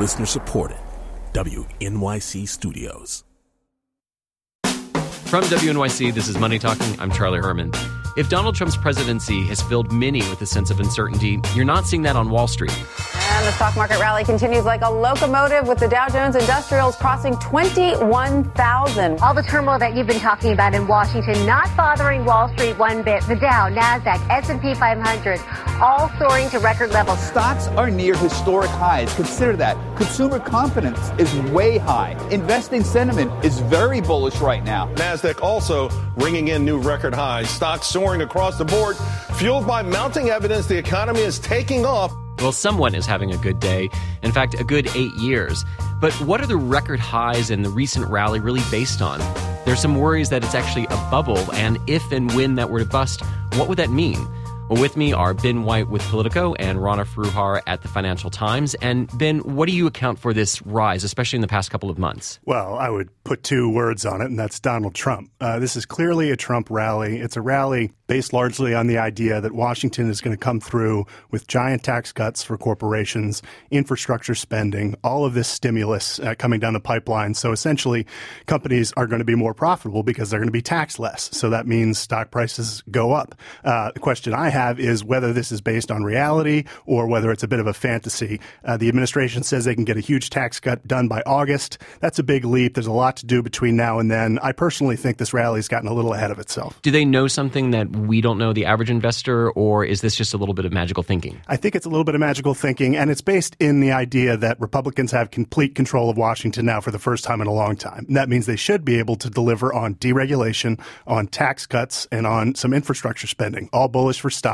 Listener supported. WNYC Studios. From WNYC, this is Money Talking. I'm Charlie Herman. If Donald Trump's presidency has filled many with a sense of uncertainty, you're not seeing that on Wall Street. And the stock market rally continues like a locomotive with the Dow Jones Industrials crossing 21,000. All the turmoil that you've been talking about in Washington not bothering Wall Street one bit. The Dow, Nasdaq, S&P 500 all soaring to record levels. Stocks are near historic highs. Consider that. Consumer confidence is way high. Investing sentiment is very bullish right now. Nasdaq also ringing in new record highs. Stocks soaring across the board, fueled by mounting evidence the economy is taking off. Well, someone is having a good day. In fact, a good eight years. But what are the record highs and the recent rally really based on? There's some worries that it's actually a bubble, and if and when that were to bust, what would that mean? With me are Ben White with Politico and Rana Foroohar at the Financial Times. And Ben, what do you account for this rise, especially in the past couple of months? Well, I would put two words on it, and that's Donald Trump. Uh, this is clearly a Trump rally. It's a rally based largely on the idea that Washington is going to come through with giant tax cuts for corporations, infrastructure spending, all of this stimulus uh, coming down the pipeline. So essentially, companies are going to be more profitable because they're going to be taxed less. So that means stock prices go up. Uh, the question I have is whether this is based on reality or whether it's a bit of a fantasy. Uh, the administration says they can get a huge tax cut done by August. That's a big leap. There's a lot to do between now and then. I personally think this rally's gotten a little ahead of itself. Do they know something that we don't know, the average investor, or is this just a little bit of magical thinking? I think it's a little bit of magical thinking, and it's based in the idea that Republicans have complete control of Washington now for the first time in a long time. And that means they should be able to deliver on deregulation, on tax cuts, and on some infrastructure spending. All bullish for stocks,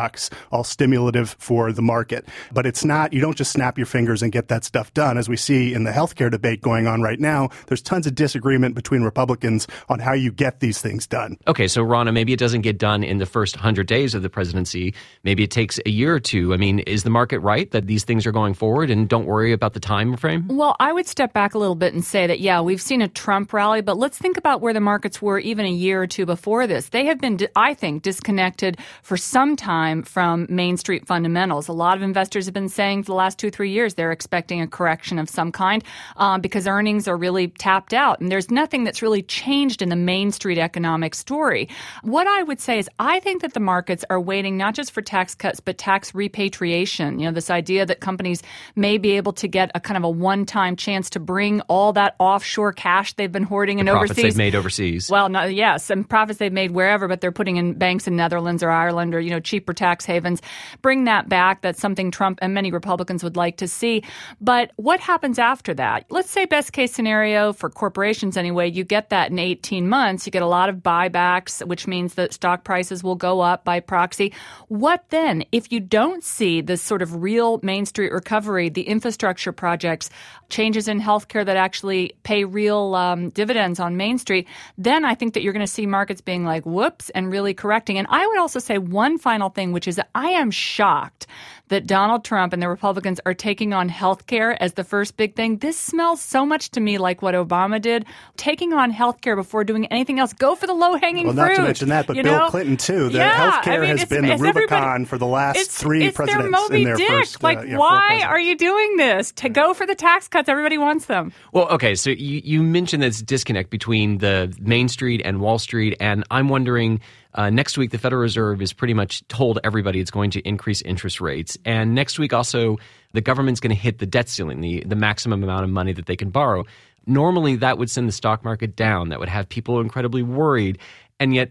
all stimulative for the market. But it's not, you don't just snap your fingers and get that stuff done. As we see in the healthcare debate going on right now, there's tons of disagreement between Republicans on how you get these things done. Okay, so Rana, maybe it doesn't get done in the first 100 days of the presidency. Maybe it takes a year or two. I mean, is the market right that these things are going forward and don't worry about the time frame? Well, I would step back a little bit and say that, yeah, we've seen a Trump rally, but let's think about where the markets were even a year or two before this. They have been, I think, disconnected for some time from Main Street fundamentals. A lot of investors have been saying for the last two, three years they're expecting a correction of some kind um, because earnings are really tapped out. And there's nothing that's really changed in the Main Street economic story. What I would say is I think that the markets are waiting not just for tax cuts, but tax repatriation. You know, this idea that companies may be able to get a kind of a one time chance to bring all that offshore cash they've been hoarding the in profits overseas. they've made overseas. Well, not, yes, and profits they've made wherever, but they're putting in banks in Netherlands or Ireland or, you know, cheaper tax havens. Bring that back. That's something Trump and many Republicans would like to see. But what happens after that? Let's say best case scenario for corporations anyway, you get that in 18 months. You get a lot of buybacks, which means that stock prices will go up by proxy. What then? If you don't see this sort of real Main Street recovery, the infrastructure projects, changes in healthcare that actually pay real um, dividends on Main Street, then I think that you're going to see markets being like, whoops, and really correcting. And I would also say one final which is that I am shocked that Donald Trump and the Republicans are taking on health care as the first big thing. This smells so much to me like what Obama did, taking on health care before doing anything else. Go for the low hanging well, fruit. Well, not to mention that, but Bill know? Clinton too. The yeah, healthcare I mean, has been the Rubicon for the last it's, three it's presidents their Moby in their Dick. first. like, uh, yeah, why are you doing this? To go for the tax cuts, everybody wants them. Well, okay, so you, you mentioned this disconnect between the Main Street and Wall Street, and I'm wondering. Uh, next week, the Federal Reserve is pretty much told everybody it's going to increase interest rates. And next week, also, the government's going to hit the debt ceiling, the, the maximum amount of money that they can borrow. Normally, that would send the stock market down. That would have people incredibly worried. And yet,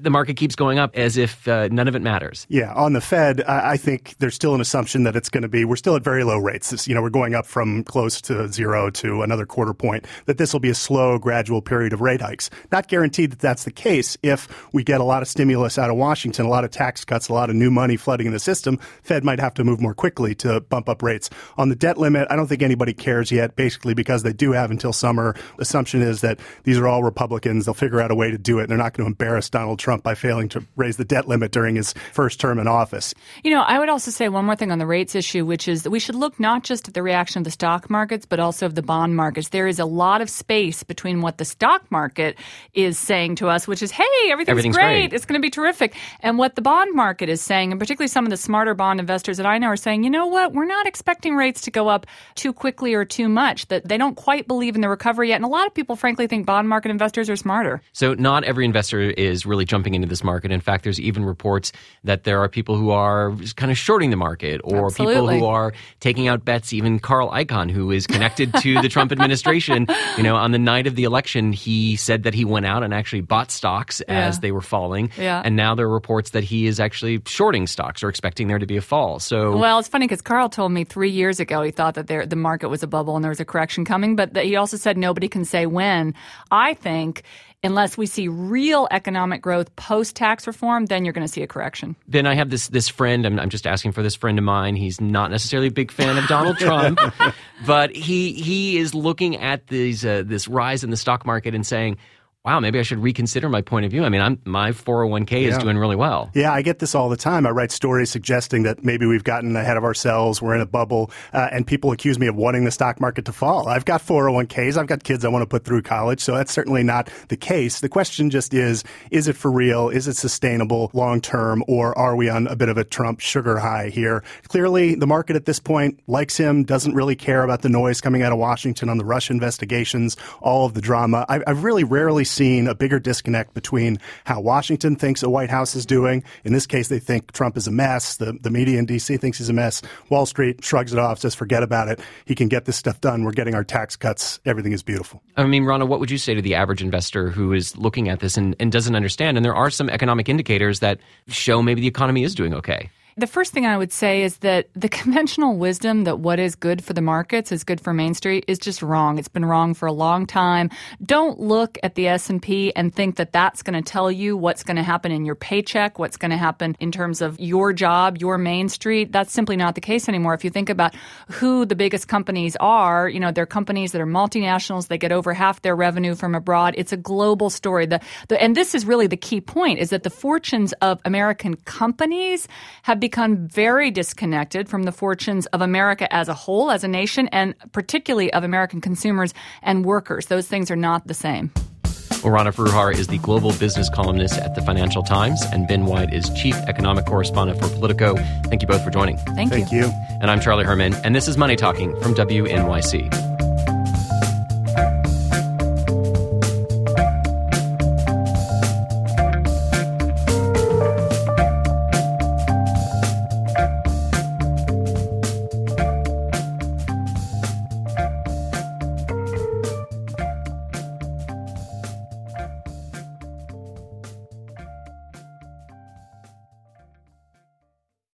the market keeps going up as if uh, none of it matters. Yeah, on the Fed, I, think there's still an assumption that it's going to be. We're still at very low rates. You know, we're going up from close to zero to another quarter point. That this will be a slow, gradual period of rate hikes. Not guaranteed that that's the case. If we get a lot of stimulus out of Washington, a lot of tax cuts, a lot of new money flooding in the system, Fed might have to move more quickly to bump up rates. On the debt limit, I don't think anybody cares yet. Basically, because they do have until summer. Assumption is that these are all Republicans. They'll figure out a way to do it. They're not not going to embarrass Donald Trump by failing to raise the debt limit during his first term in office. You know, I would also say one more thing on the rates issue, which is that we should look not just at the reaction of the stock markets, but also of the bond markets. There is a lot of space between what the stock market is saying to us, which is, hey, everything's, Everything's great. great. It's going to be terrific. And what the bond market is saying, and particularly some of the smarter bond investors that I know are saying, you know what, we're not expecting rates to go up too quickly or too much, that they don't quite believe in the recovery yet. And a lot of people, frankly, think bond market investors are smarter. So not every investor is really jumping into this market. In fact, there's even reports that there are people who are kind of shorting the market or people who are taking out bets. Even Carl Icahn, who is connected to the Trump administration, you know, on the night of the election, he said that he went out and actually bought stocks as they were falling. Yeah. And now there are reports that he is actually shorting stocks or expecting there to be a fall. So Well, it's funny because Carl told me three years ago he thought that there, the market was a bubble and there was a correction coming, but that he also said nobody can say when. I think unless we see real economic growth post tax reform, then you're going to see a correction. then I have this this friend. I'm, I'm just asking for this friend of mine. He's not necessarily a big fan of Donald Trump, but he he is looking at these uh, this rise in the stock market and saying, "Wow, maybe I should reconsider my point of view." I mean, I'm my 401k is doing really well. Yeah, I get this all the time. I write stories suggesting that maybe we've gotten ahead of ourselves, we're in a bubble, uh, and people accuse me of wanting the stock market to fall. I've got 401ks, I've got kids I want to put through college, so that's certainly not the case. The question just is is it for real? Is it sustainable long term, or are we on a bit of a Trump sugar high here? Clearly, the market at this point likes him, doesn't really care about the noise coming out of Washington on the Russia investigations, all of the drama. I- I've really rarely seen a bigger disconnect between how Washington thinks the White House is doing. In this case, they think Trump is a mess. The, the media in D.C. thinks he's a mess. Wall Street shrugs it off, says, forget about it. He can get this stuff done. We're getting our tax cuts. Everything is beautiful. I mean, Rana, what would you say to the average investor who is looking at this and, and doesn't understand? And there are some economic indicators that show maybe the economy is doing okay. The first thing I would say is that the conventional wisdom that what is good for the markets is good for Main Street is just wrong. It's been wrong for a long time. Don't look at the S&P and think that that's going to tell you what's going to happen in your paycheck, what's going to happen in terms of your job, your Main Street. That's simply not the case anymore. If you think about who the biggest companies are, you know, they're companies that are multinationals. They get over half their revenue from abroad. It's a global story. The, the, and this is really the key point is that the fortunes of American companies have become very disconnected from the fortunes of America as a whole, as a nation, and particularly of American consumers and workers. Those things are not the same. Well, Rana Foroohar is the global business columnist at the Financial Times, and Ben White is chief economic correspondent for Politico. Thank you both for joining. Thank, Thank you. And I'm Charlie Herman, and this is Money Talking from WNYC.